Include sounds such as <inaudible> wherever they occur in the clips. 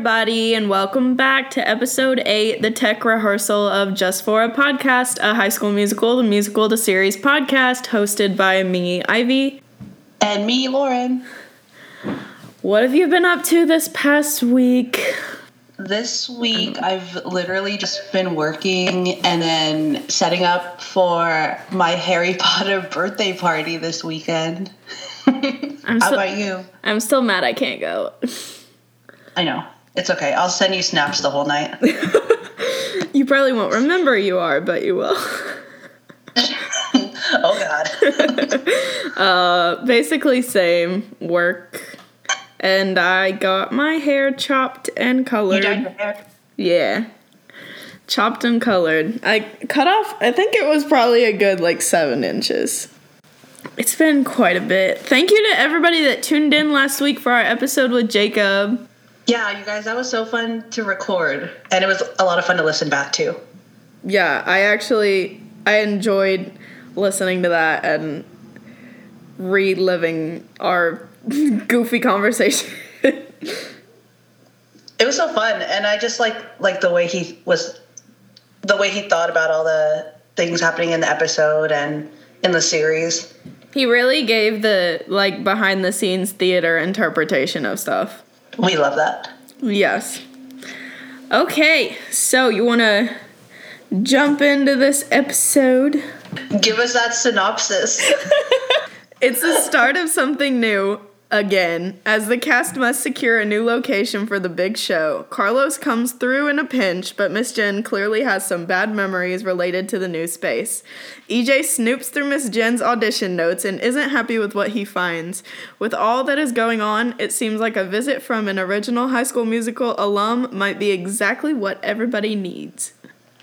Everybody, and welcome back to episode 8, the tech rehearsal of Just for a Podcast, a high school musical, the musical, the series podcast, hosted by me, Ivy. And me, Lauren. What have you been up to this past week? This week, I've literally just been working and then setting up for my Harry <laughs> Potter birthday party this weekend. I'm How so- about you? I'm still mad I can't go. I know. It's okay. I'll send you snaps the whole night. <laughs> You probably won't remember you are, but you will. <laughs> oh, God. <laughs> Uh, basically, same work. And I got my hair chopped and You colored. dyed your hair? Yeah. Chopped and colored. I cut off, I think it was probably a good like seven inches. It's been quite a bit. Thank you to everybody that tuned in last week for our episode with Jacob. Yeah, you guys, that was so fun to record. And it was a lot of fun to listen back to. Yeah, I actually I enjoyed listening to that and reliving our <laughs> goofy conversation. It was so fun. And I just like like the way he was, the way he thought about all the things happening in the episode and in the series. he really gave the like behind the scenes theater interpretation of stuff. We love that. Yes. Okay, so you want to jump into this episode? Give us that synopsis. <laughs> It's the start of something new again. As the cast must secure a new location for the big show, Carlos comes through in a pinch, but Miss Jen clearly has some bad memories related to the new space. EJ snoops through Miss Jen's audition notes and isn't happy with what he finds. With all that is going on, it seems like a visit from an original High School Musical alum might be exactly what everybody needs.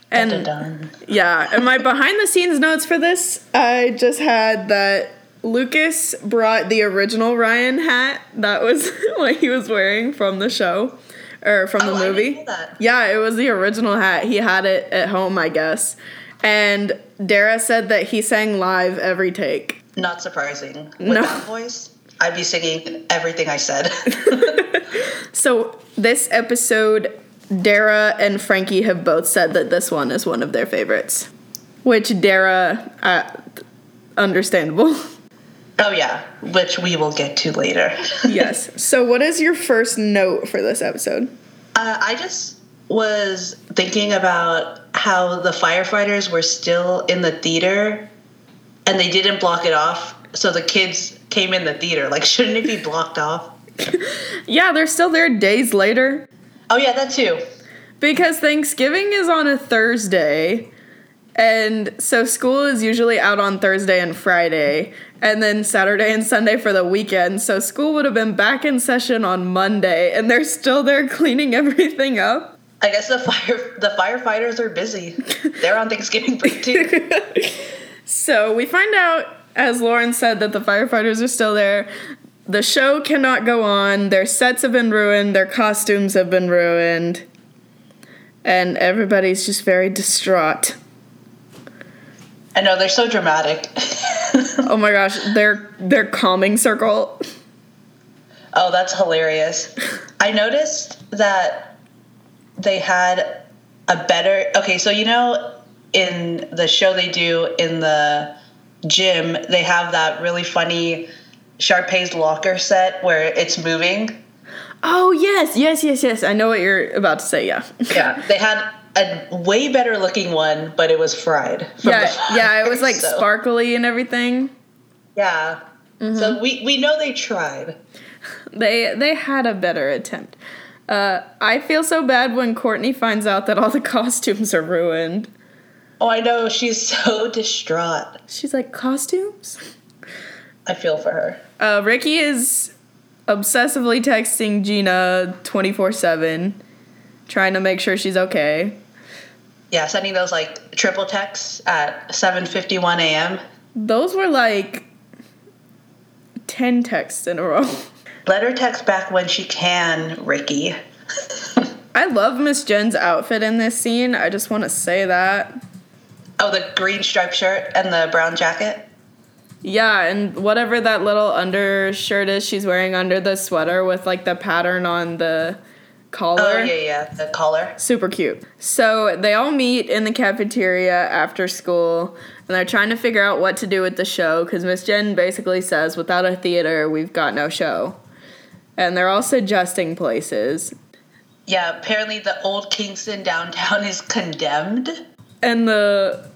And yeah, and my behind the scenes notes for this, I just had that Lucas brought the original Ryan hat. That was <laughs> what he was wearing from the show or from the Oh, didn't movie. Yeah, it was the original hat. He had it at home, I guess. And Dara said that he sang live every take. Not surprising. With No. that voice, I'd be singing everything I said. <laughs> <laughs> So, this episode, Dara and Frankie have both said that this one is one of their favorites. Which Dara, uh, understandable. Oh yeah, which we will get to later. <laughs> yes. So, what is your first note for this episode? Uh, I just was thinking about how the firefighters were still in the theater, and they didn't block it off, so the kids came in the theater. Like, <laughs> shouldn't it be blocked off? <laughs> Yeah, they're still there days later Oh yeah, that too. because Thanksgiving is on a Thursday. And so school is usually out on Thursday and Friday, and then Saturday and Sunday for the weekend. So school would have been back in session on Monday, and they're still there cleaning <laughs> everything up. I guess the fire the firefighters are busy. They're on Thanksgiving break too. <laughs> So we find out, as Lauren said, that the firefighters are still there. The show cannot go on. Their sets have been ruined. Their costumes have been ruined. And everybody's just very distraught. I know they're so dramatic. <laughs> Oh my gosh, their their calming circle. Oh, that's hilarious. <laughs> I noticed that they had a better. Okay, so you know, in the show they do in the gym, they have that really funny Sharpay's locker set where it's moving. Oh yes, yes, yes, yes. I know what you're about to say. Yeah. Yeah, they had a way better looking one, but it was fried. Yeah, <laughs> yeah. It was like so- sparkly and everything. Yeah. So we, we know they tried. They they had a better attempt. Uh, I feel so bad when Courtney finds out that all the <laughs> costumes are ruined. Oh, I know. She's <laughs> so distraught. She's like, costumes? I feel for her. Uh, Ricky is obsessively texting Gina 24 7, trying to make sure she's okay. Yeah, sending those like triple texts at 7:51 a.m. Those were like 10 texts in a row. <laughs> Let her text back when she can, Ricky. <laughs> I love Miss Jen's outfit in this scene. I just want to say that. Oh, the green striped shirt and the brown jacket. Yeah, and whatever that little undershirt is she's wearing under the sweater with like the pattern on the collar. Oh yeah, yeah, the collar. Super cute. So they all meet in the cafeteria after school and they're trying to figure out what to do with the show because Miss Jen basically says, without a theater, we've got no show. And they're all suggesting places. Yeah, apparently the old Kingston downtown is condemned. And the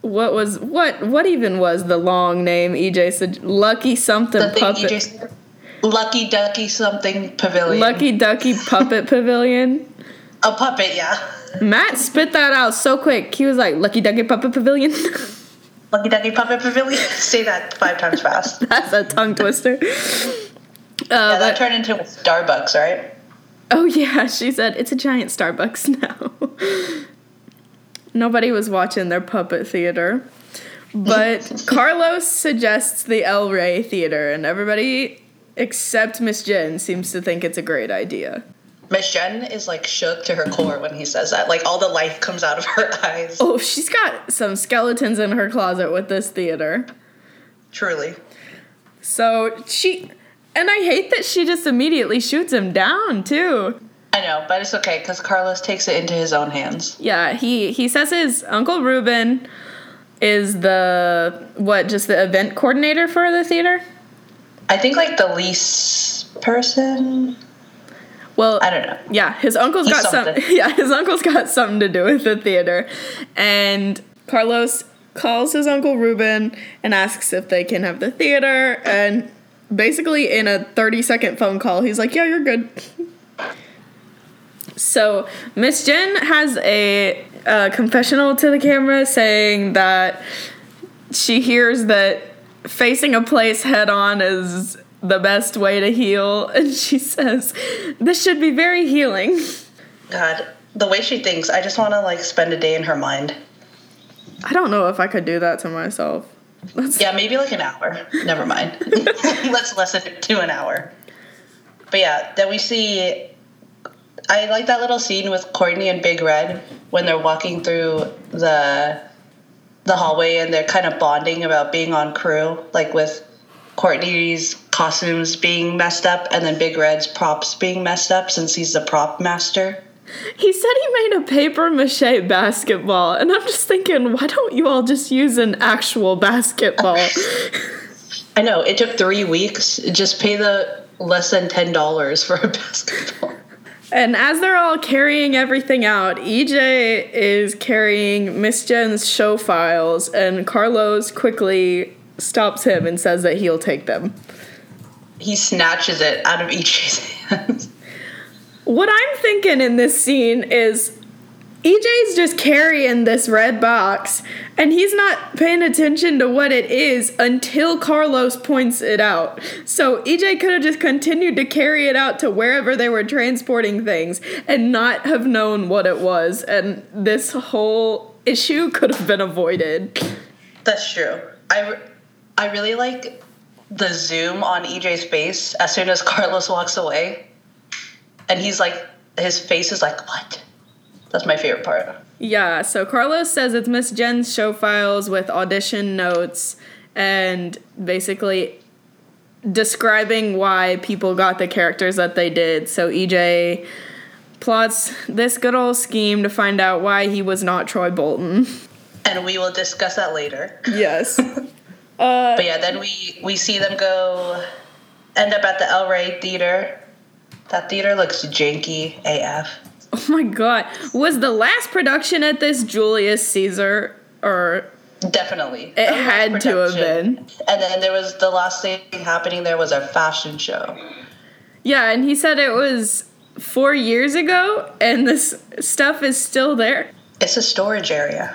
what was what what even was the long name EJ said Lucky something The puppet Lucky Ducky something pavilion. Lucky Ducky Puppet Pavilion. a puppet, yeah. Matt spit that out so quick. He was like Lucky Ducky Puppet Pavilion. <laughs> Lucky Ducky puppet pavilion. <laughs> Say that five times fast. <laughs> That's a tongue twister. Uh, that but- turned into Starbucks, right? Oh yeah, she said it's a giant Starbucks now. Nobody was watching their puppet theater. But Carlos suggests the El Rey Theater, and everybody except Miss Jen seems to think it's a great idea. Miss Jen is like shook to her core when he says that. Like all the life comes out of her <laughs> eyes. Oh, she's got some skeletons in her closet with this theater. Truly. So she. And I hate that she just immediately shoots him down, too. I know, but it's okay because Carlos takes it into his own hands. Yeah, he he says his uncle Ruben is the what just the event coordinator for the theater. I think like the lease person. Well, I don't know. Yeah, his uncle's He's got some. <laughs> Yeah, his uncle's got something to do with the theater, and Carlos calls his uncle Ruben and asks if they can have the theater, and basically in a thirty second phone call, he's like, "Yeah, you're good." So Miss Jen has a, uh confessional to the camera saying that she hears that facing a place head on is the best way to heal, <laughs> and she says this should be very healing. God, the way she thinks, I just want to like spend a day in her mind. I don't know if I could do that to myself. That's, Yeah, maybe like an hour. Never mind. <laughs> <laughs> Let's lessen it to an hour. But yeah, then we see. I like that little scene with Courtney and Big Red when they're walking through the the hallway and they're kind of bonding about being on crew, like with Courtney's costumes being messed up and then Big Red's props being messed up since he's the prop master. He said he made a paper mache basketball, and I'm just thinking, why don't you all just use an actual basketball? <laughs> <laughs> I know it took three weeks. Just pay the less than ten dollars for a <laughs> basketball. And as they're all carrying everything out, EJ is carrying Miss Jen's show files, and Carlos quickly stops him and says that he'll take them. He snatches it out of EJ's <laughs> hands. What I'm thinking in this scene is EJ's just carrying this red box, and he's not paying attention to what it is until Carlos points it out. So EJ could have just continued to carry it out to wherever they were transporting things and not have known what it was, and this whole issue could have been avoided. That's true. I, I really like the zoom on EJ's face as soon as Carlos walks away, and he's like, his face is like, what? That's my favorite part. Yeah, so Carlos says it's Miss Jen's show files with audition notes and basically describing why people got the characters that they did. So EJ plots this good old scheme to find out why he was not Troy Bolton. And we will discuss that later. Yes. <laughs> Uh, but yeah, then we we see them go, end up at the El Rey Theater. That theater looks janky AF. <laughs> oh my god. Was the last production at this Julius Caesar or Definitely. it had to have been? And then there was the last thing happening there was a fashion show. Yeah, and he said it was 4 years ago and this stuff is still there. It's a storage area.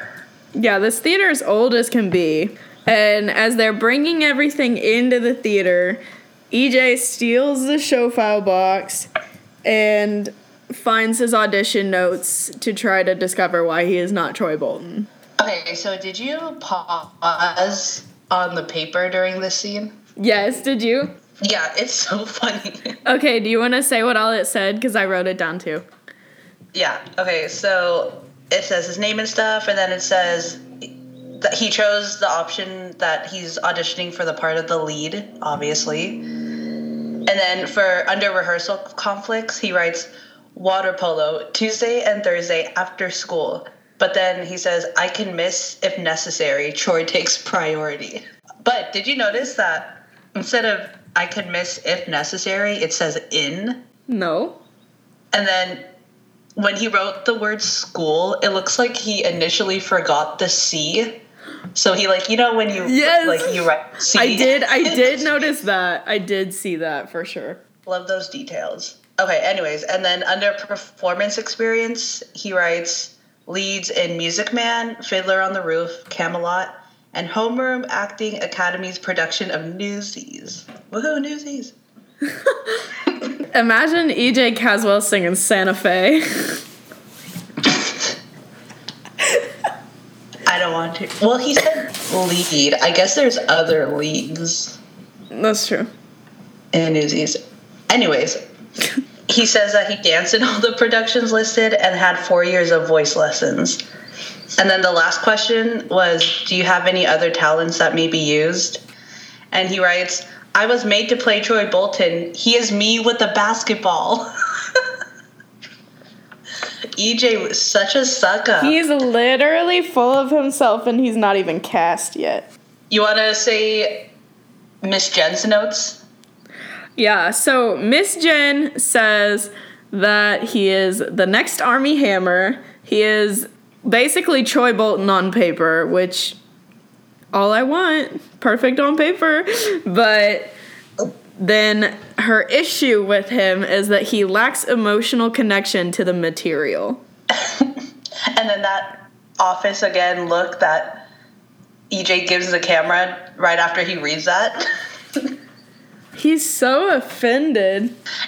Yeah, this theater is old as can be. And as they're bringing everything into the theater, EJ steals the show file box and finds his audition notes to try to discover why he is not Troy Bolton. Okay, so did you pause on the paper during this scene? Yes, did you? Yeah, it's so <laughs> funny. Okay, do you want to say what all it said? Because I wrote it down too. yeah, okay, so it says his name and stuff, and then it says that he chose the option that he's auditioning for the part of the lead, obviously. And then for under rehearsal conflicts, he writes water polo Tuesday and Thursday after school. But then he says, I can miss if necessary. Troy takes priority. But did you notice that instead of I can miss if necessary, it says in? No. And then when he wrote the word school, it looks like he initially forgot the C. So he like you know when you Yes. like you write C. I did I <laughs> did notice that. I did see that for sure. Love those details. Okay, anyways, and then under performance experience, he writes leads in Music Man, Fiddler on the Roof, Camelot, and Homeroom Acting Academy's production of Newsies. Woohoo, Newsies! <laughs> Imagine EJ Caswell singing Santa Fe. <laughs> I don't want to. Well, he said lead. I guess there's other leads That's true. in Newsies. Anyways, he says that he danced in all the productions listed and had four years of voice lessons. And then the last question was Do you have any other talents that may be used? And he writes, I was made to play Troy Bolton. He is me with the basketball. <laughs> EJ was such a sucker. He's literally full of himself and he's not even cast yet. you want to say Miss Jen's notes? Yeah, so Miss Jen says that he is the next Armie Hammer. He is basically Troy Bolton on paper, which all I want, perfect on paper. But then her issue with him is that he lacks emotional connection to the material. <laughs> And then that office again look that EJ gives the camera right after he reads that. <laughs> He's so offended.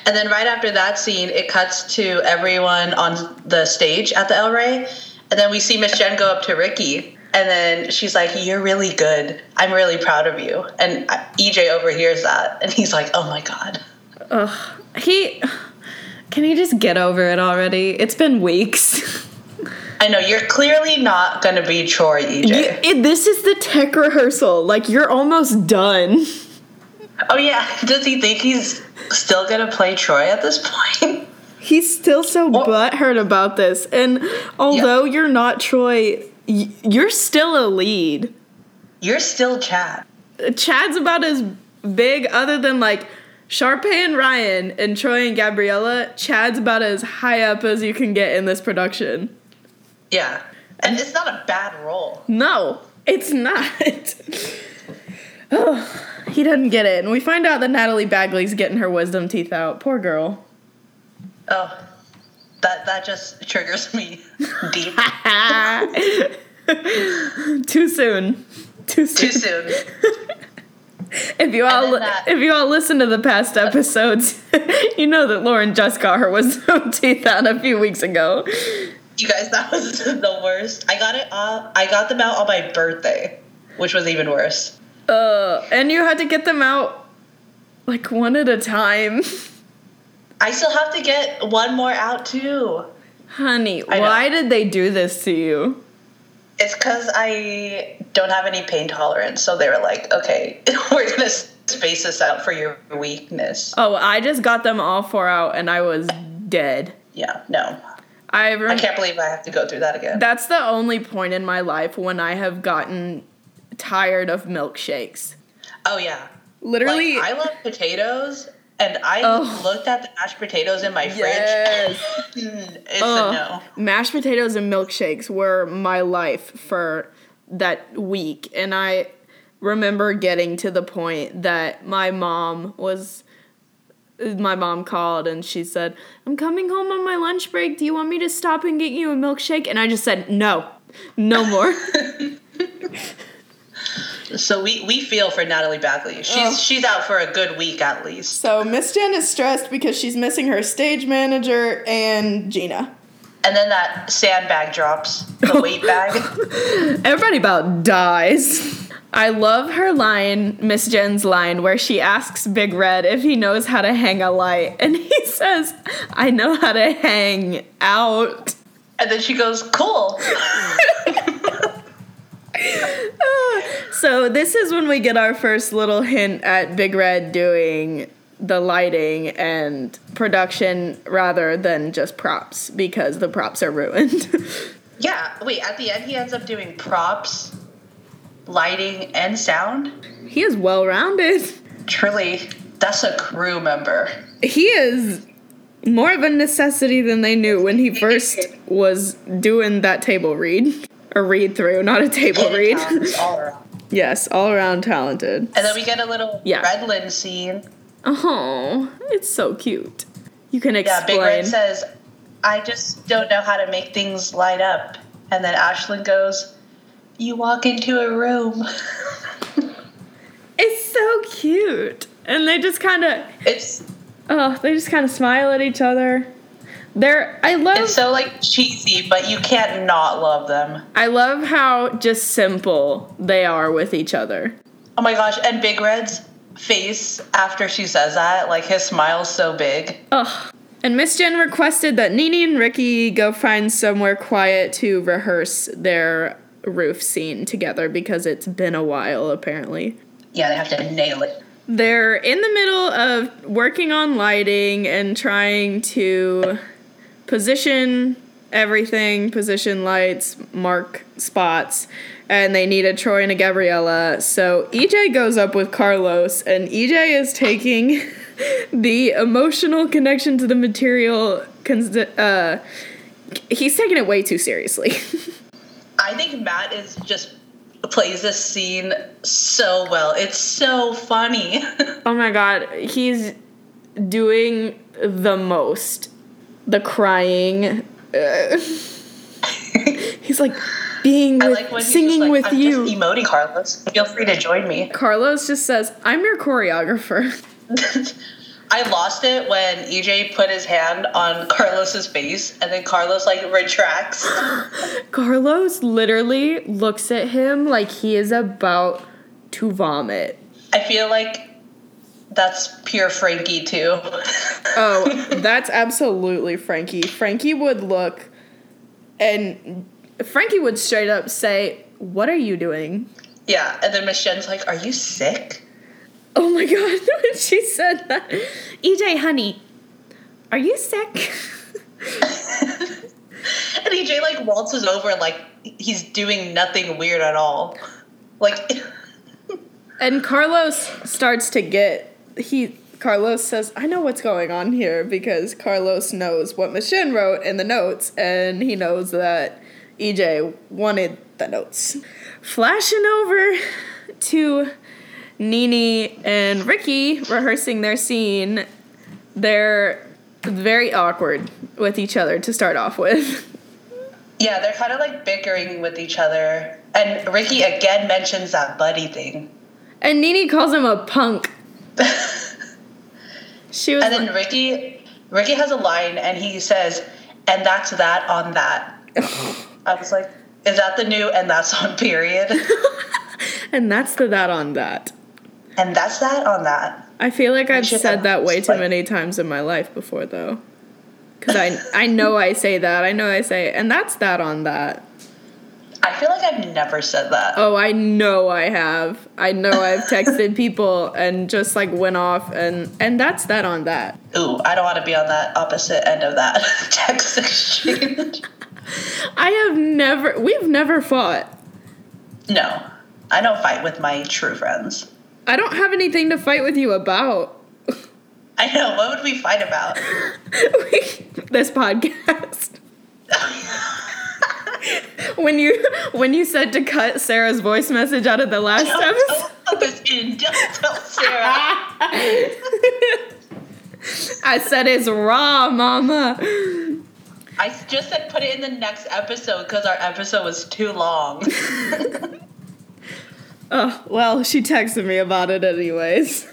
And then right after that scene, it cuts to everyone on the stage at the El Rey. And then we see Miss Jen go up to Ricky. And then she's like, You're really good. I'm really proud of you. And EJ overhears that. And he's like, Oh my God. Ugh. He. Can he just get over it already? It's been weeks. I know, you're clearly not going to be Troy, EJ. You- it- this is the tech rehearsal. Like, you're almost done. Oh, yeah. <laughs> Does he think he's still going to play Troy at this point? <laughs> He's still so Well- butthurt about this. And although you're not Troy, y- you're still a lead. You're still Chad. Chad's about as big, other than like Sharpay and Ryan and Troy and Gabriella. Chad's about as high up as you can get in this production. Yeah. And it's not a bad role. No, it's not. <laughs> oh, <sighs> he doesn't get it. And we find out that Natalie Bagley's getting her wisdom teeth out. Poor girl. Oh, that that just triggers me <laughs> deep. <laughs> Too soon. Too soon. Too soon. <laughs> If you all that- if you all listen to the past episodes, you know that Lauren just got her wisdom teeth out a few weeks ago. You guys, that was the worst. I got it. Uh, I got them out on my birthday, which was even worse. Uh, and you had to get them out like one at a time. <laughs> I still have to get one more out too. Honey, why did they do this to you? It's because I don't have any pain tolerance, so they were like, "Okay, <laughs> we're gonna space this out for your weakness." Oh, I just got them all four out and I was dead. Yeah, no, I, I can't believe I have to go through that again. That's the only point in my life when I have gotten tired of milkshakes. Oh yeah, Literally, like I love potatoes, and I Oh. looked at the mashed potatoes in my Yes. fridge. <laughs> it's Ugh. a no. mashed potatoes and milkshakes were my life for that week. And I remember getting to the point that my mom was. My mom called and she said, I'm coming home on my lunch break. Do you want me to stop and get you a milkshake? And I just said, No, no more. <laughs> <laughs> So we, we feel for Natalie Bagley. She's Ugh. she's out for a good week at least. so Miss Jen is stressed because she's missing her stage manager and Gina. And then that sandbag drops, the <laughs> weight bag. Everybody about dies. I love her line, Miss Jen's line, where she asks Big Red if he knows how to hang a light. And he <laughs> says, I know how to hang out. And then she goes, "Cool." <laughs> <laughs> So this is when we get our first little hint at Big Red doing the lighting and production rather than just props because the props are ruined. <laughs> Yeah, wait, at the end he ends up doing props, lighting, and sound. he is well rounded. Truly, that's a crew member. He is more of a necessity than they knew when he <laughs> first was doing that table read. A read through, not a table read. <laughs> All around. yes, all around talented. And then we get a little Yeah. Redlyn scene. Oh, it's so cute. You can explain. Yeah, explain. Big Red says, I just don't know how to make things light up. And then Ashlyn goes, You walk into a room. <laughs> it's so cute. And they just kind of it's oh, they just kind of smile at each other. They're I love it's so like cheesy, but you can't not love them. I love how just simple they are with each other. Oh my gosh, and Big Red's face after she says that, like his smile's so big. Ugh. And Miss Jen requested that Nini and Ricky go find somewhere quiet to rehearse their roof scene together because it's been a while, apparently. Yeah, they have to nail it. They're in the middle of working on lighting and trying to position everything, position lights, mark spots, and they need a Troy and a Gabriella. So EJ goes up with Carlos, and EJ is taking <laughs> the emotional connection to the material. cons- Uh, he's taking it way too seriously. <laughs> I think Matt is just plays this scene so well. It's so funny. <laughs> Oh my god, he's doing the most. The crying. Uh, <laughs> he's like being with, like singing like, with I'm you. just emoting, Carlos. Feel free to join me. Carlos just says, "I'm your choreographer." <laughs> I lost it when EJ put his hand on Carlos's face, and then Carlos like retracts. <gasps> Carlos literally looks at him like he is about to vomit. I feel like that's pure Frankie too. <laughs> Oh, that's absolutely Frankie. Frankie would look and Frankie would straight up say, "What are you doing?" yeah, and then Miss Jen's like, "Are you sick?" Oh my god, <laughs> when she said that. EJ, honey, are you sick? <laughs> And EJ like waltzes over and like he's doing nothing weird at all. Like and Carlos starts to get he Carlos says, I know what's going on here because Carlos knows what Michelle wrote in the notes and he knows that EJ wanted the notes. Flashing over to Nini and Ricky rehearsing their scene, they're very awkward with each other to start off with. <laughs> Yeah, they're kind of like bickering with each other. And Ricky again mentions that buddy thing. And Nini calls him a punk. <laughs> She was And then like, Ricky Ricky has a line and he says, and that's that on that. I was like, is that the new and that's on period? <laughs> and that's the that on that. and that's that on that. I feel like I've said that way too many times in my life before, though. Because I, I know I say that. I know I say, and that's that on that. I feel like I've never said that. Oh, I know I have. I know I've texted people and just like went off, and and that's that on that. Ooh, I don't want to be on that opposite end of that <laughs> text exchange. <laughs> I have never. We've never fought. no, I don't fight with my true friends. I don't have anything to fight with you about. I know. What would we fight about? <laughs> this podcast. <laughs> when you when you said to cut Sarah's voice message out of the last Don't, episode. don't put this in. Don't tell Sarah. <laughs> I said it's raw, mama. I just said put it in the next episode because our episode was too long. <laughs> Oh, well, she texted me about it anyways.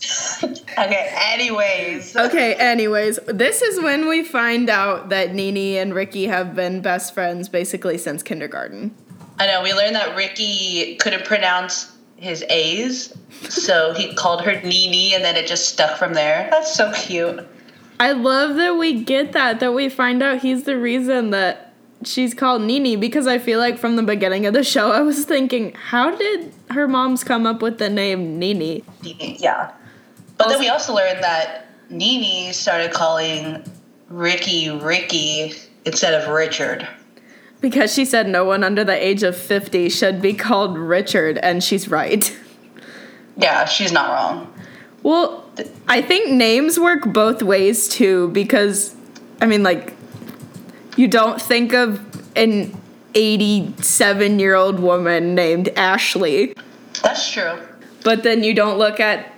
<laughs> okay, anyways. okay, anyways, this is when we find out that Nini and Ricky have been best friends basically since kindergarten. I know, we learned that Ricky couldn't pronounce his A's, so he called her Nini, and then it just stuck from there. That's so cute. I love that we get that, that we find out he's the reason that she's called Nini because I feel like from the beginning of the show I was thinking, how did her moms come up with the name Nini? Yeah. But then we also learned that Nini started calling Ricky Ricky instead of Richard. Because she said no one under the age of 50 should be called Richard, and she's right. Yeah, she's not wrong. Well, I think names work both ways too, because, I mean, like, you don't think of an 87 year old woman named Ashley, That's true. but then you don't look at,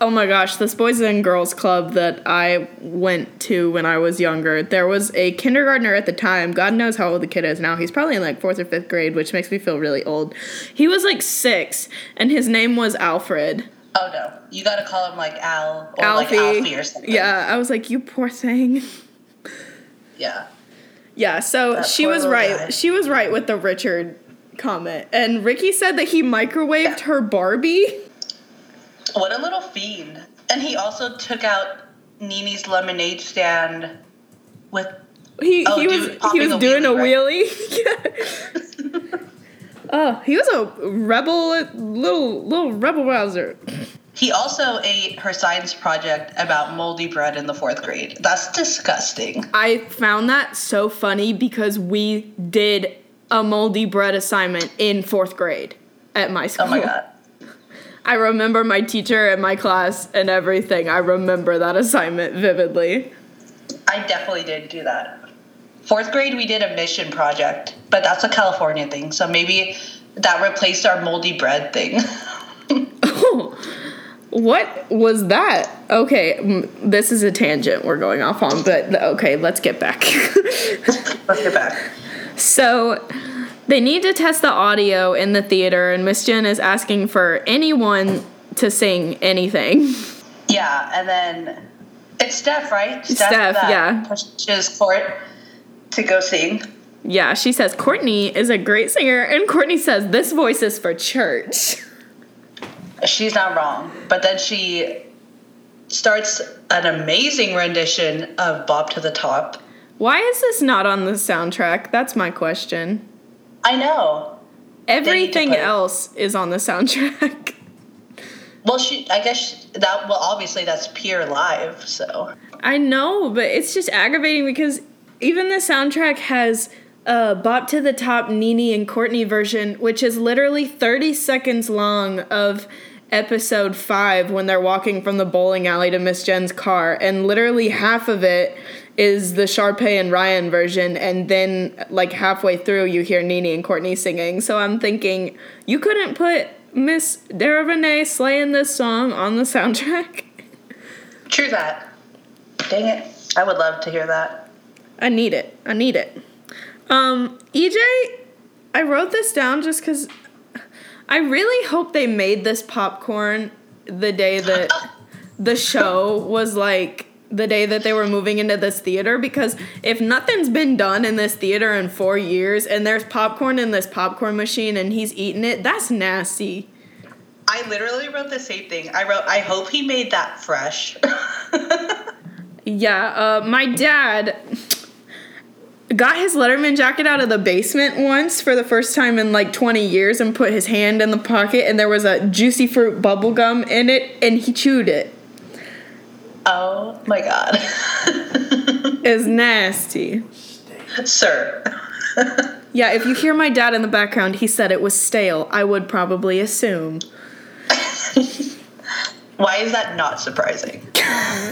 oh my gosh, this Boys and Girls Club that I went to when I was younger. There was a kindergartner at the time. God knows how old the kid is now. He's probably in like fourth or fifth grade, which makes me feel really old. He was like six, and his name was Alfred. Oh no, you gotta call him like Al or Alfie. like Alfie or something. Yeah, I was like, you poor thing. Yeah. Yeah, so That she was right. guy. She was right with the Richard comment. And Ricky said that he microwaved Yeah. her Barbie. What a little fiend. And he also took out Nini's lemonade stand with He Oh, he dude, was he was a doing a wheelie, wheelie. <laughs> <laughs> Yeah. oh, he was a rebel little little rebel rouser. He also ate her science project about moldy bread in the fourth grade. That's disgusting. I found that so funny because we did a moldy bread assignment in fourth grade at my school. Oh my god. I remember my teacher and my class and everything. I remember that assignment vividly. I definitely did do that. Fourth grade, we did a mission project, but that's a California thing. So maybe that replaced our moldy bread thing. <laughs> What was that? Okay, this is a tangent we're going off on, but okay, let's get back. <laughs> Let's get back. so, they need to test the audio in the theater, and Miss Jen is asking for anyone to sing anything. <laughs> Yeah, and then it's Steph, right? Steph, that yeah. Pushes Court to go sing. Yeah, she says Courtney is a great singer, and Courtney says this voice is for church. She's not wrong. But then she starts an amazing rendition of Bop to the Top. Why is this not on the soundtrack? That's my question. I know. Everything else is on the soundtrack. <laughs> Well, she. I guess she- that. Well, obviously that's pure live. So I know, but it's just aggravating because even the soundtrack has a Bop to the Top Nini and Courtney version, which is literally 30 seconds long of episode 5 when they're walking from the bowling alley to Miss Jen's car, and literally half of it is the Sharpay and Ryan version, and then like halfway through you hear Nini and Courtney singing. So I'm thinking you couldn't put Miss Dara Renee slaying this song on the soundtrack. <laughs> true that. Dang it! I would love to hear that. I need it. I need it. Um, EJ, I wrote this down just because I really hope they made this popcorn the day that <laughs> the show was like the day that they were moving into this theater because if nothing's been done in this theater in four years and there's popcorn in this popcorn machine and he's eating it, that's nasty. I literally wrote the same thing. I wrote, I hope he made that fresh. Yeah, uh, my dad got his Letterman jacket out of the basement once for the first time in like 20 years and put his hand in the pocket and there was a juicy fruit bubble gum in it and he chewed it. Oh my god. <laughs> It's nasty. Sir. <laughs> Yeah, if you hear my dad in the background, he said it was stale. I would probably assume. <laughs> Why is that not surprising?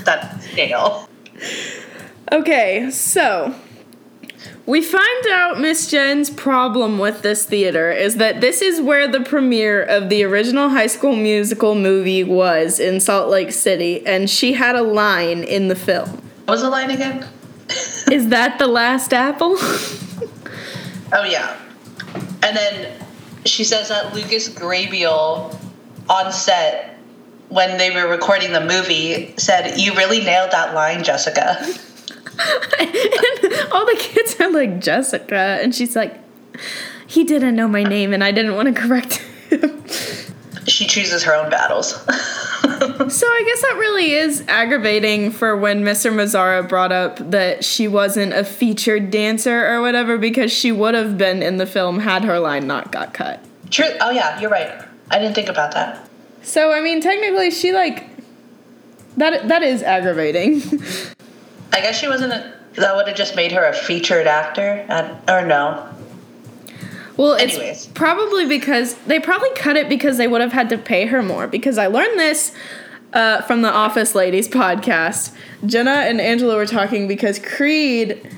That's stale. Okay, so we find out Miss Jen's problem with this theater is that this is where the premiere of the original High School Musical movie was in Salt Lake City, and she had a line in the film. What was the line again? <laughs> Is that the last apple? <laughs> Oh yeah. And then she says that Lucas Grabeel on set when they were recording the movie said, "You really nailed that line, Jessica." <laughs> <laughs> and all the kids are like, Jessica. And she's like, he didn't know my name, and I didn't want to correct him. She chooses her own battles. <laughs> So I guess that really is aggravating for when Mr. Mazzara brought up that she wasn't a featured dancer or whatever because she would have been in the film had her line not got cut. True. Oh yeah, you're right. I didn't think about that. So I mean technically she like that that is aggravating. <laughs> I guess she wasn't. A, that would have just made her a featured actor, uh, or no? Well, it's probably because they probably cut it because they would have had to pay her more. Because I learned this uh, from the Office Ladies podcast. Jenna and Angela were talking because Creed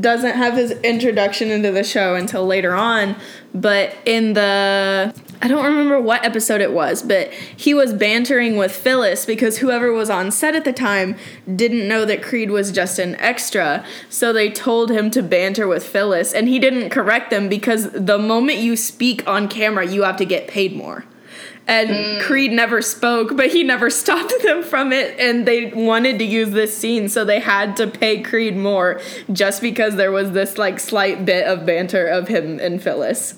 doesn't have his introduction into the show until later on. But in the, I don't remember what episode it was, but he was bantering with Phyllis because whoever was on set at the time didn't know that Creed was just an extra. So they told him to banter with Phyllis, and he didn't correct them because the moment you speak on camera, you have to get paid more. And hmm. Creed never spoke, but he never <laughs> stopped them from it. And they wanted to use this scene, so they had to pay Creed more just because there was this like slight bit of banter of him and Phyllis.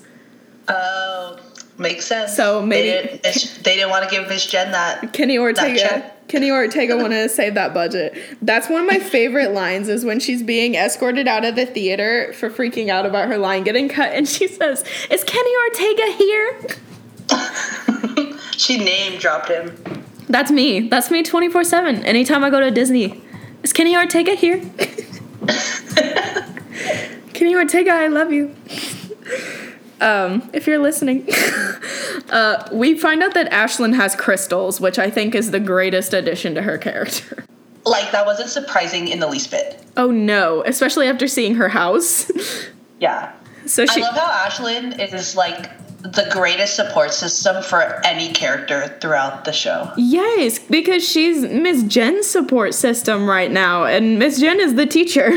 Oh, makes sense. So maybe- they didn't, they didn't want to give Miss Jen that. Kenny Ortega. check. Kenny Ortega <laughs> wanted to save that budget. That's one of my favorite lines is when she's being escorted out of the theater for freaking out about her line getting cut, and she says, "Is Kenny Ortega here?" <laughs> she name dropped him. That's me. That's me 24 7. Anytime I go to Disney. Is Kenny Ortega here? <laughs> Kenny Ortega, I love you. Um, if you're listening, <laughs> uh, we find out that Ashlyn has crystals, which I think is the greatest addition to her character. <laughs> Like that wasn't surprising in the least bit. Oh no, especially after seeing her house. <laughs> Yeah. so she, I love how Ashlyn is like the greatest support system for any character throughout the show. yes, because she's Miss Jen's support system right now, and Miss Jen is the teacher.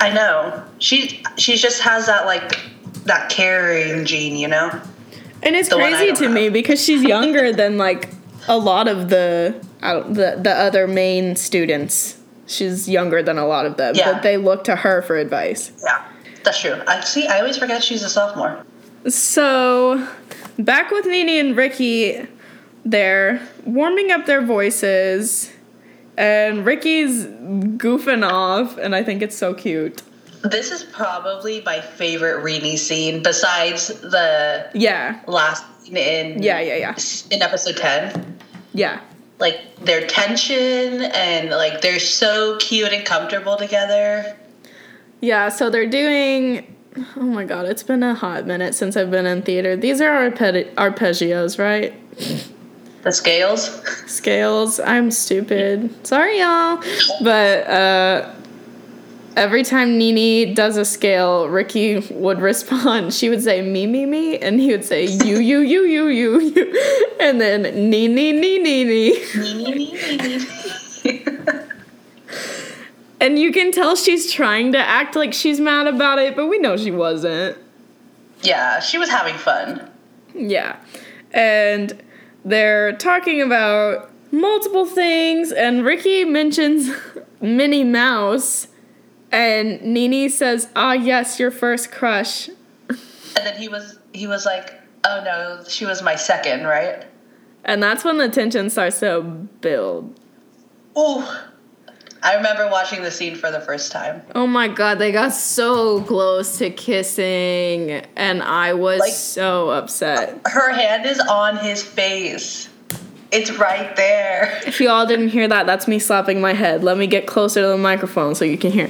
I know. She she just has that like that caring gene, you know? And it's The crazy to me because she's younger <laughs> than like a lot of the the the other main students. She's younger than a lot of them, Yeah. but they look to her for advice. Yeah. That's true. I see I always forget she's a sophomore. So, back with Nini and Ricky, they're warming up their voices, and Ricky's goofing off, and I think it's so cute. This is probably my favorite Rini scene besides the Yeah, last scene in yeah, yeah, yeah, in episode 10. yeah. Like their tension and like they're so cute and comfortable together. Yeah, so they're doing. Oh my god, it's been a hot minute since I've been in theater. These are arpeggi- arpeggios, right? The scales. Scales. I'm stupid. Sorry, y'all. But uh, every time Nini does a scale, Ricky would respond. <laughs> She would say me, me, me, and he would say you, you, you, you, you, you, <laughs> and then nee, nee, nee, nee, <laughs> nee. And you can tell she's trying to act like she's mad about it, but we know she wasn't. yeah, she was having fun. Yeah. And they're talking about multiple things, and Ricky mentions Minnie Mouse, and Nini says, Ah, yes, your first crush. And then he was he was like, "Oh no, she was my second, right?" And that's when the tension starts to build. Ooh. I remember watching the scene for the first time. Oh my god, they got so close to kissing, and I was Like- so upset. Her hand is on his face. It's right there. If you all didn't hear that, that's me slapping my head. Let me get closer to the microphone so you can hear.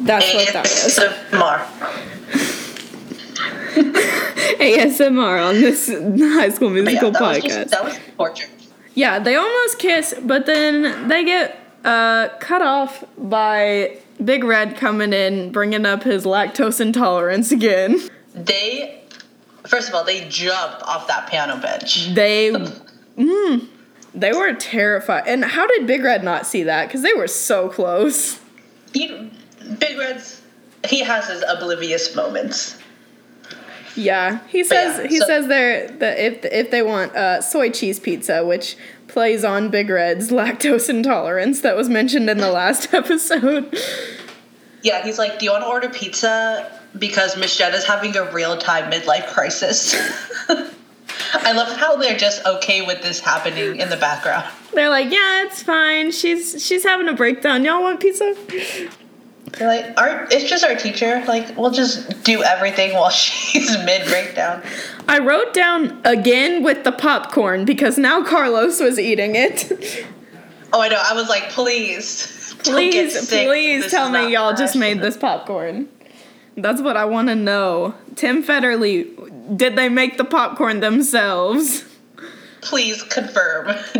That's what that was. ASMR. ASMR on this High School But yeah, Musical that was podcast. just that was torture. yeah, they almost kiss, but then they get uh, cut off by Big Red coming in, bringing up his lactose intolerance again. They first of all, they jumped off that piano bench. They, mm, they were terrified. And how did Big Red not see that? Because they were so close. He, Big Red's he has his oblivious moments. Yeah, he says yeah, he so- says they're that if if they want uh, soy cheese pizza, which plays on Big Red's <laughs> lactose intolerance that was mentioned in the last <laughs> episode. Yeah, he's like, "Do you want to order pizza?" Because Miss is having a real time midlife crisis. <laughs> I love how they're just okay with this happening in the background. They're like, yeah, it's fine. She's she's having a breakdown. Y'all want pizza? They're like, our, it's just our teacher. Like, we'll just do everything while <laughs> she's mid breakdown. I wrote down again with the popcorn because now Carlos was eating it. Oh, I know. I was like, please, please, please tell me y'all just made this popcorn. That's what I want to know. Tim Federle, did they make the popcorn themselves? Please confirm. <laughs>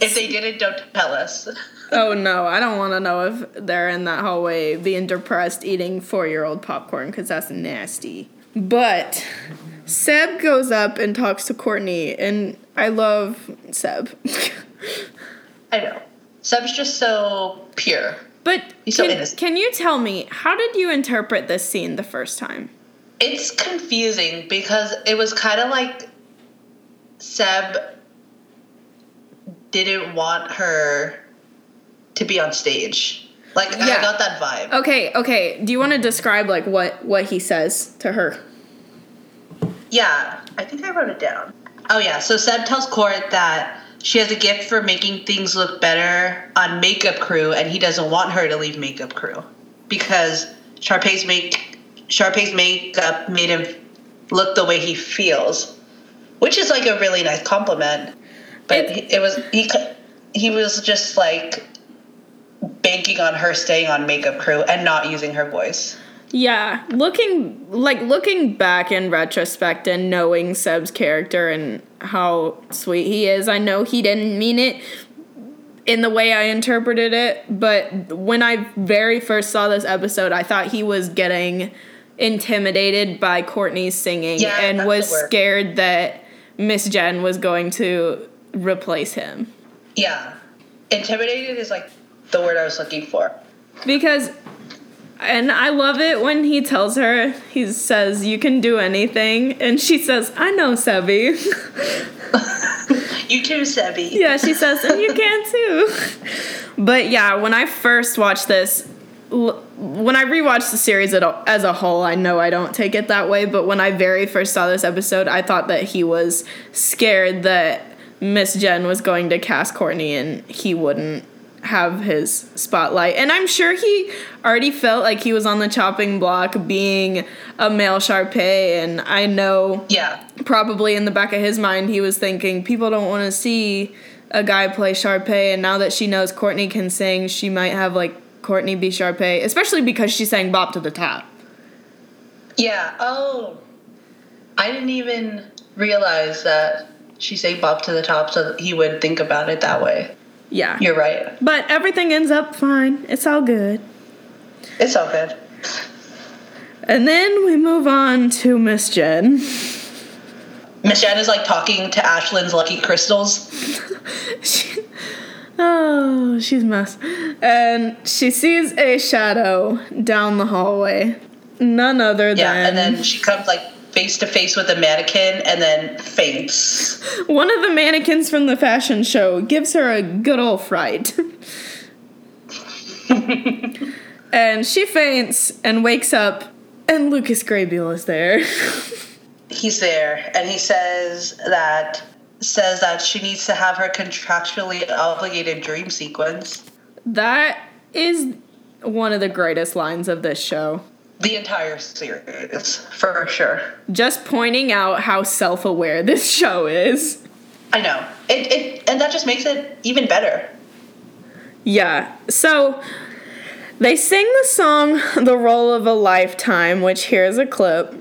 if they didn't, don't tell us. Oh no, I don't want to know if they're in that hallway being depressed eating four year old popcorn because that's nasty. But Seb goes up and talks to Courtney, and I love Seb. <laughs> I know. Seb's just so pure. But He's so can, innocent. can you tell me, how did you interpret this scene the first time? It's confusing because it was kind of like Seb didn't want her to be on stage. Like Yeah. I got that vibe. Okay, okay. Do you want to describe like what what he says to her? Yeah, I think I wrote it down. Oh yeah, so Seb tells Court that she has a gift for making things look better on Makeup Crew, and he doesn't want her to leave Makeup Crew because Sharpay's make Sharpay's makeup made him look the way he feels, which is like a really nice compliment. But It- was he he was just like banking on her staying on Makeup Crew and not using her voice. Yeah, looking like looking back in retrospect and knowing Seb's character and how sweet he is, I know he didn't mean it in the way I interpreted it, but when I very first saw this episode, I thought he was getting intimidated by Courtney's singing Yeah, and was scared that Miss Jen was going to replace him. Yeah, intimidated is like the word I was looking for. Because and I love it when he tells her, he says, You can do anything. And she says, I know, Sebi. <laughs> You too, Sebi. yeah, she says, And you can too. But yeah, when I first watched this, when I rewatched the series as a whole, I know I don't take it that way, but when I very first saw this episode, I thought that he was scared that Miss Jen was going to cast Courtney and he wouldn't have his spotlight. And I'm sure he already felt like he was on the chopping block being a male Sharpay, and I know Yeah. probably in the back of his mind he was thinking people don't want to see a guy play Sharpay and now that she knows Courtney can sing she might have like Courtney be Sharpay especially because she sang Bop to the Top. Yeah. Oh. I didn't even realize that she sang Bop to the Top so he would think about it that way. Yeah. You're right. but everything ends up fine. It's all good. It's all good. And then we move on to Miss Jen. Miss Jen is like talking to Ashlyn's lucky crystals. <laughs> She- oh, she's mess. And she sees a shadow down the hallway. None other Yeah. than Yeah, And then she comes like face to face with a mannequin and then faints. One of the mannequins from the fashion show gives her a good old fright. <laughs> and she faints and wakes up, and Lucas Grabeel is there. He's there and he says that says that she needs to have her contractually obligated dream sequence. that is one of the greatest lines of this show. The entire series, for sure. Just pointing out how self aware this show is. I know. It, it and that just makes it even better. Yeah. So they sing the song The Role of a Lifetime, which here's a clip.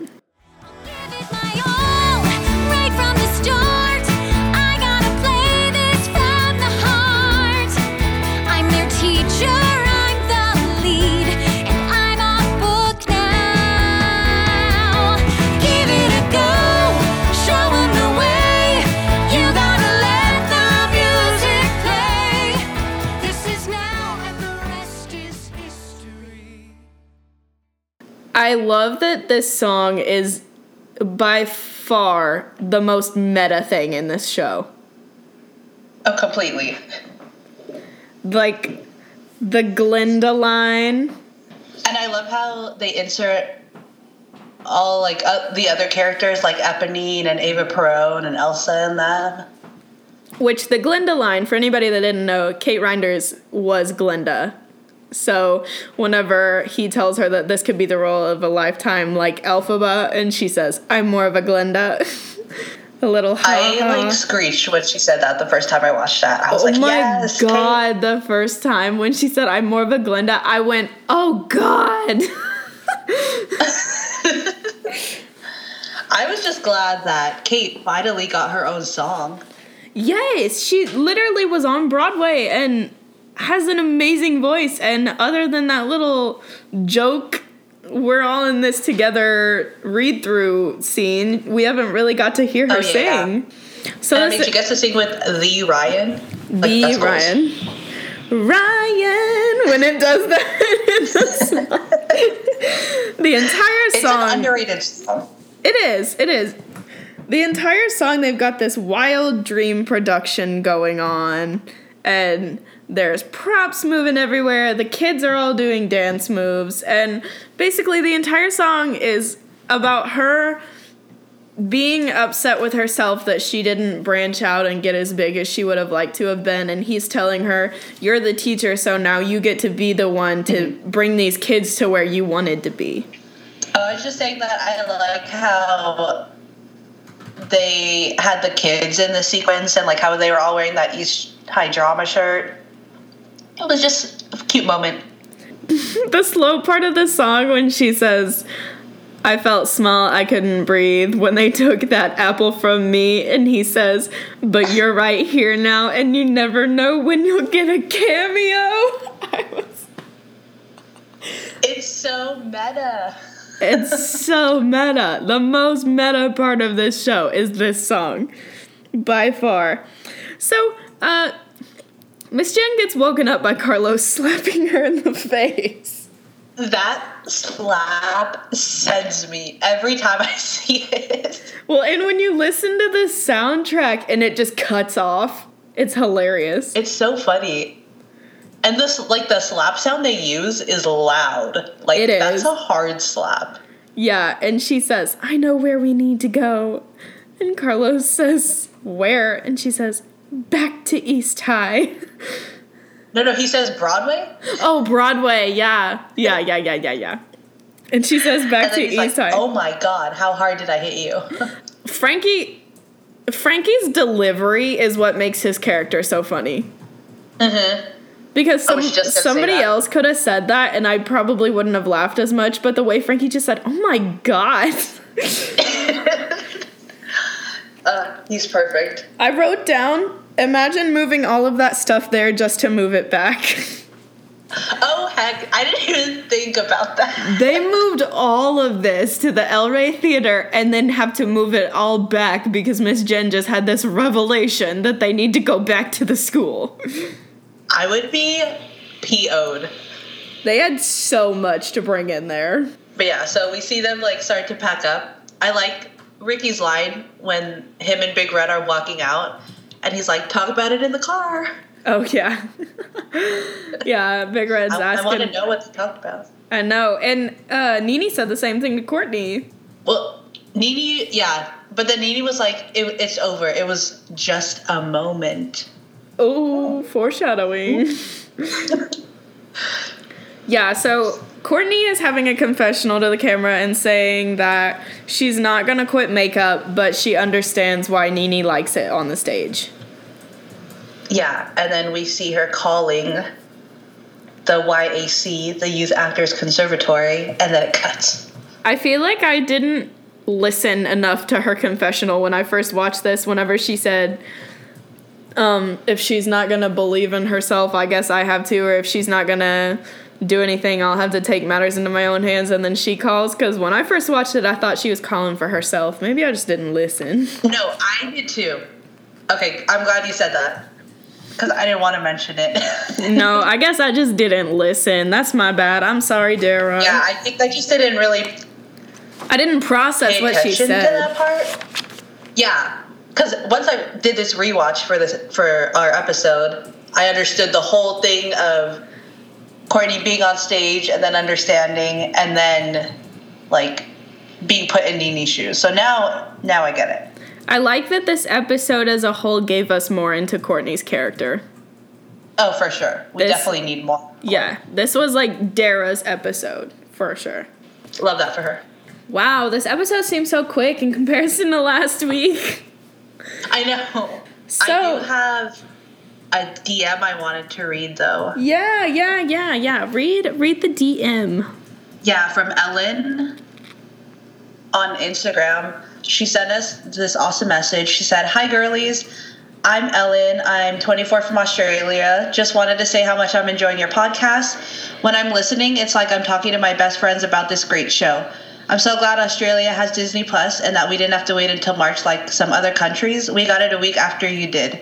I love that this song is by far the most meta thing in this show. Oh, completely. Like the Glinda line. And I love how they insert all like uh, the other characters like Eponine and Ava Perón and Elsa and them. Which the Glinda line, for anybody that didn't know, Kate Reinders was Glinda. So whenever he tells her that this could be the role of a lifetime, like Elphaba, and she says, "I'm more of a Glinda," <laughs> a little. I ha-ha. like screeched when she said that the first time I watched that. I was Oh like, my yes, Kate." god! The first time when she said, "I'm more of a Glinda," I went, "Oh god." <laughs> <laughs> I was just glad that Kate finally got her own song. Yes, she literally was on Broadway and has an amazing voice. And other than that little joke, we're all in this together read through scene, we haven't really got to hear oh, her Oh, yeah. sing. So And I mean, she gets to sing with the Ryan. The goals. Ryan. Ryan, when it does that, <laughs> the song. entire It's an underrated song. It is. It is. The entire song, they've got this wild dream production going on, and there's props moving everywhere. The kids are all doing dance moves, and basically, the entire song is about her being upset with herself that she didn't branch out and get as big as she would have liked to have been. And he's telling her, You're the teacher, so now you get to be the one to bring these kids to where you wanted to be. Oh, I was just saying that I like how they had the kids in the sequence and like how they were all wearing that East High drama shirt. It was just a cute moment. <laughs> the slow part of the song when she says I felt small, I couldn't breathe when they took that apple from me and he says, "But you're right here now and you never know when you'll get a cameo." <laughs> I was It's so meta. It's so meta. The most meta part of this show is this song by far. So, uh Miss Jen gets woken up by Carlos slapping her in the face. That slap sends me every time I <laughs> see it. Well, and when you listen to the soundtrack and it just cuts off, it's hilarious. It's so funny. And this like the slap sound they use is loud. Like It that's a hard slap. Yeah, and she says, I know where we need to go. And Carlos says, Where? And she says, Back to East High. No, no, he says Broadway. oh, Broadway. Yeah. Yeah, yeah, yeah, yeah, yeah. And she says, Back to East like, High. "Oh my god, how hard did I hit you?" <laughs> Frankie. Frankie's delivery is what makes his character so funny. mm-hmm. Because some, gonna say somebody else could have said that and I probably wouldn't have laughed as much, but the way Frankie just said, oh my god. <laughs> He's perfect. I wrote down, imagine moving all of that stuff there just to move it back. <laughs> Oh heck, I didn't even think about that. they <laughs> moved all of this to the El Rey Theater and then have to move it all back because Miss Jen just had this revelation that they need to go back to the school. I would be PO'd. They had so much to bring in there. But yeah, so we see them like start to pack up. I like Ricky's line when him and Big Red are walking out, and he's like, "Talk about it in the car." Oh yeah, <laughs> yeah. Big Red's I, I want to know what they talked about. I know, and uh, Nini said the same thing to Courtney. Well, Nini, yeah, but then Nini was like, it, "It's over. It was just a moment." Oh, foreshadowing. <laughs> yeah, so Courtney is having a confessional to the camera and saying that she's not gonna quit makeup, but she understands why Nini likes it on the stage. Yeah, and then we see her calling the YAC, the Youth Actors Conservatory, and then it cuts. I feel like I didn't listen enough to her confessional when I first watched this. Whenever she said, um, if she's not gonna believe in herself, I guess I have to, or if she's not gonna do anything, I'll have to take matters into my own hands. And then she calls, because when I first watched it, I thought she was calling for herself. Maybe I just didn't listen. <laughs> No, I did too. Okay, I'm glad you said that. Because I didn't want to mention it. <laughs> no, I guess I just didn't listen. That's my bad. I'm sorry, Dara. yeah, I think I just didn't really I didn't process what she said. that part. Yeah, because once I did this rewatch for this for our episode, I understood the whole thing of Courtney being on stage and then understanding, and then like being put in Nini's shoes. So now, now I get it. I like that this episode as a whole gave us more into Courtney's character. Oh, for sure. We This- definitely need more. Yeah, this was like Dara's episode for sure. Love that for her. Wow, this episode seems so quick in comparison to last week. I know. So- I do have a DM I wanted to read though. Yeah, yeah, yeah, yeah. Read read the DM. Yeah, from Ellen on Instagram. She sent us this awesome message. She said, Hi, girlies. I'm Ellen. I'm 24 from Australia. Just wanted to say how much I'm enjoying your podcast. When I'm listening, it's like I'm talking to my best friends about this great show. I'm so glad Australia has Disney Plus and that we didn't have to wait until March like some other countries. We got it a week after you did.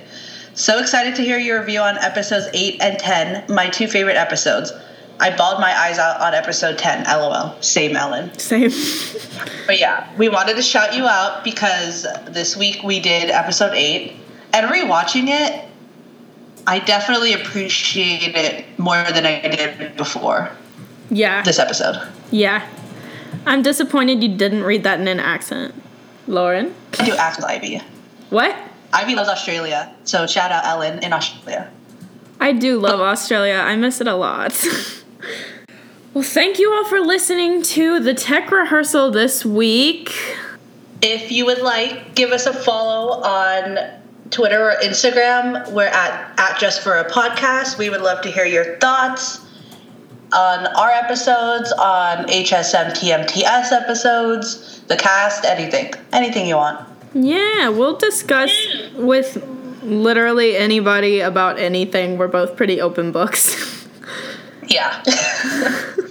So excited to hear your review on episodes 8 and 10, my two favorite episodes. I bawled my eyes out on episode 10, lol. Same Ellen. Same. But yeah, we wanted to shout you out because this week we did episode 8. And rewatching it, I definitely appreciate it more than I did before yeah. this episode. Yeah. I'm disappointed you didn't read that in an accent. Lauren? I do act Ivy. What? Ivy loves Australia, so shout out Ellen in Australia. I do love Australia. I miss it a lot. <laughs> well, thank you all for listening to the tech rehearsal this week. If you would like, give us a follow on Twitter or Instagram. We're at, at Just For A Podcast. We would love to hear your thoughts on our episodes, on HSM TMTS episodes, the cast, anything. Anything you want. Yeah, we'll discuss with literally anybody about anything. We're both pretty open books. <laughs> Yeah. <laughs>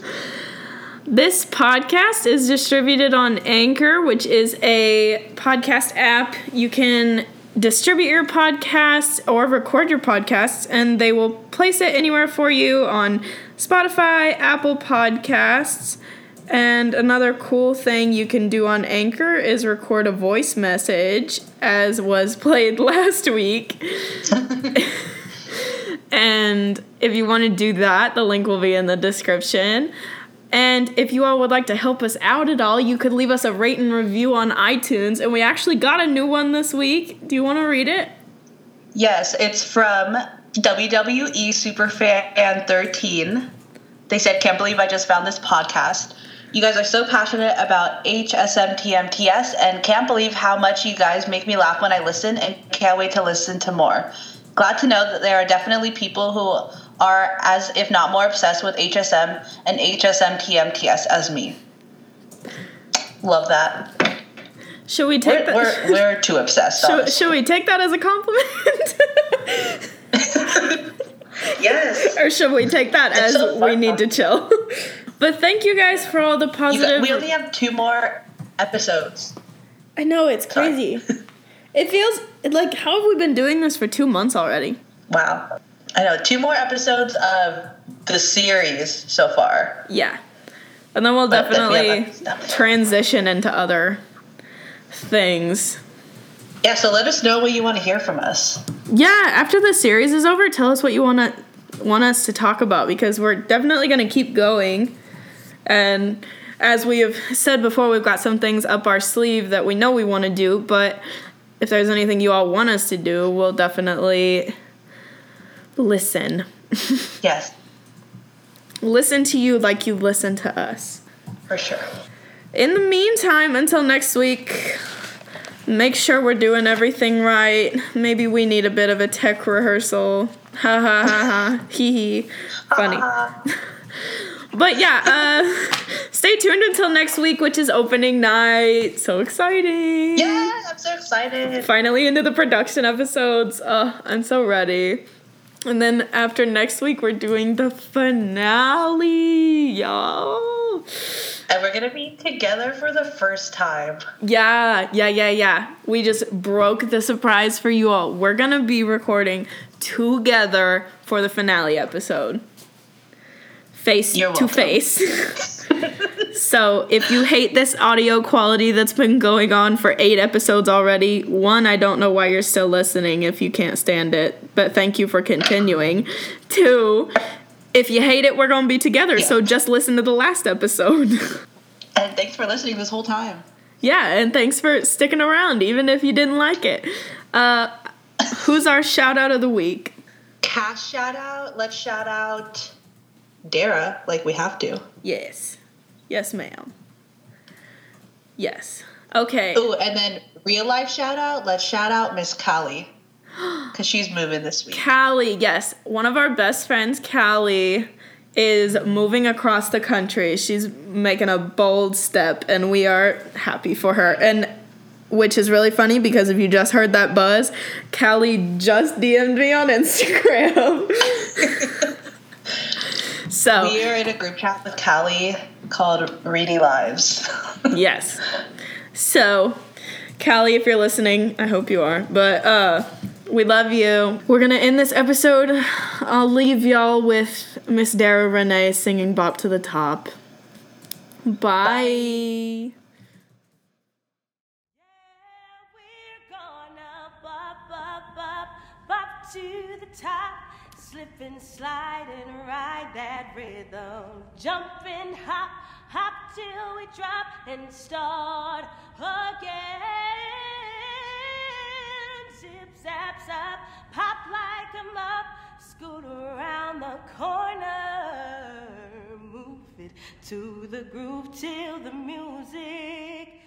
This podcast is distributed on Anchor, which is a podcast app. You can distribute your podcasts or record your podcasts, and they will place it anywhere for you on Spotify, Apple Podcasts. And another cool thing you can do on Anchor is record a voice message, as was <laughs> played last week. <laughs> And if you want to do that, the link will be in the description. And if you all would like to help us out at all, you could leave us a rate and review on iTunes. And we actually got a new one this week. Do you want to read it? yes, it's from WWE Superfan 13. They said, Can't believe I just found this podcast. You guys are so passionate about HSMTMTS and can't believe how much you guys make me laugh when I listen and can't wait to listen to more. Glad to know that there are definitely people who are as if not more obsessed with HSM and HSMTMTS as me. Love that. Should we take We're, that? we're, <laughs> we're too obsessed. should, should we take that as a compliment? <laughs> yes. <laughs> or should we take that as so we need to chill? But thank you guys for all the You got, positive. we only have two more episodes. I know it's crazy. <laughs> it feels like how have we been doing this for two months already? Wow. I know, two more episodes of the series so far. Yeah. And then we'll But definitely that's- that's- transition into other things. Yeah, so let us know what you want to hear from us. Yeah, after the series is over, tell us what you want to want us to talk about because we're definitely going to keep going. And as we have said before, we've got some things up our sleeve that we know we want to do, but if there's anything you all want us to do, we'll definitely listen. <laughs> Yes, listen to you like you listen to us. for sure. In the meantime, until next week, make sure we're doing everything right. Maybe we need a bit of a tech rehearsal. Ha ha ha ha. Hee hee. Funny. <laughs> But yeah, uh, <laughs> stay tuned until next week, which is opening night. So exciting. Yeah, I'm so excited. Finally into the production episodes. Uh, I'm so ready. And then after next week, we're doing the finale, y'all. And we're to be together for the first time. Yeah, yeah, yeah, yeah. We just broke the surprise for you all. We're gonna be recording together for the finale episode. Face You're to welcome. face. <laughs> so if you hate this audio quality that's been going on for eight episodes already, one, I don't know why you're still listening if you can't stand it, but thank you for continuing. Two, if you hate it, we're gonna be together, so just listen to the last episode. <laughs> And thanks for listening this whole time. Yeah, and thanks for sticking around, even if you didn't like it. Uh, who's our shout out of the week? Cash shout out. Let's shout out Dara, like we have to. Yes. Yes, ma'am. Yes. Okay. Ooh, and then real life shout out. Let's shout out Miss Callie. Because <gasps> she's moving this week. Callie, yes. One of our best friends, Callie, is moving across the country. She's making a bold step, and we are happy for her. And which is really funny because if you just heard that buzz, Callie just DM'd me on Instagram. <laughs> <laughs> so We are in a group chat with Callie called Reedy Lives. <laughs> yes. So, Callie, if you're listening, I hope you are. But uh we love you. We're gonna end this episode. I'll leave y'all with Miss Dara Renee singing Bop to the Top. Bye. Yeah, that rhythm. Jump and hop, hop till we drop and start again. Zip, zap, zap, pop like a mop. Scoot around the corner. Move it to the groove till the music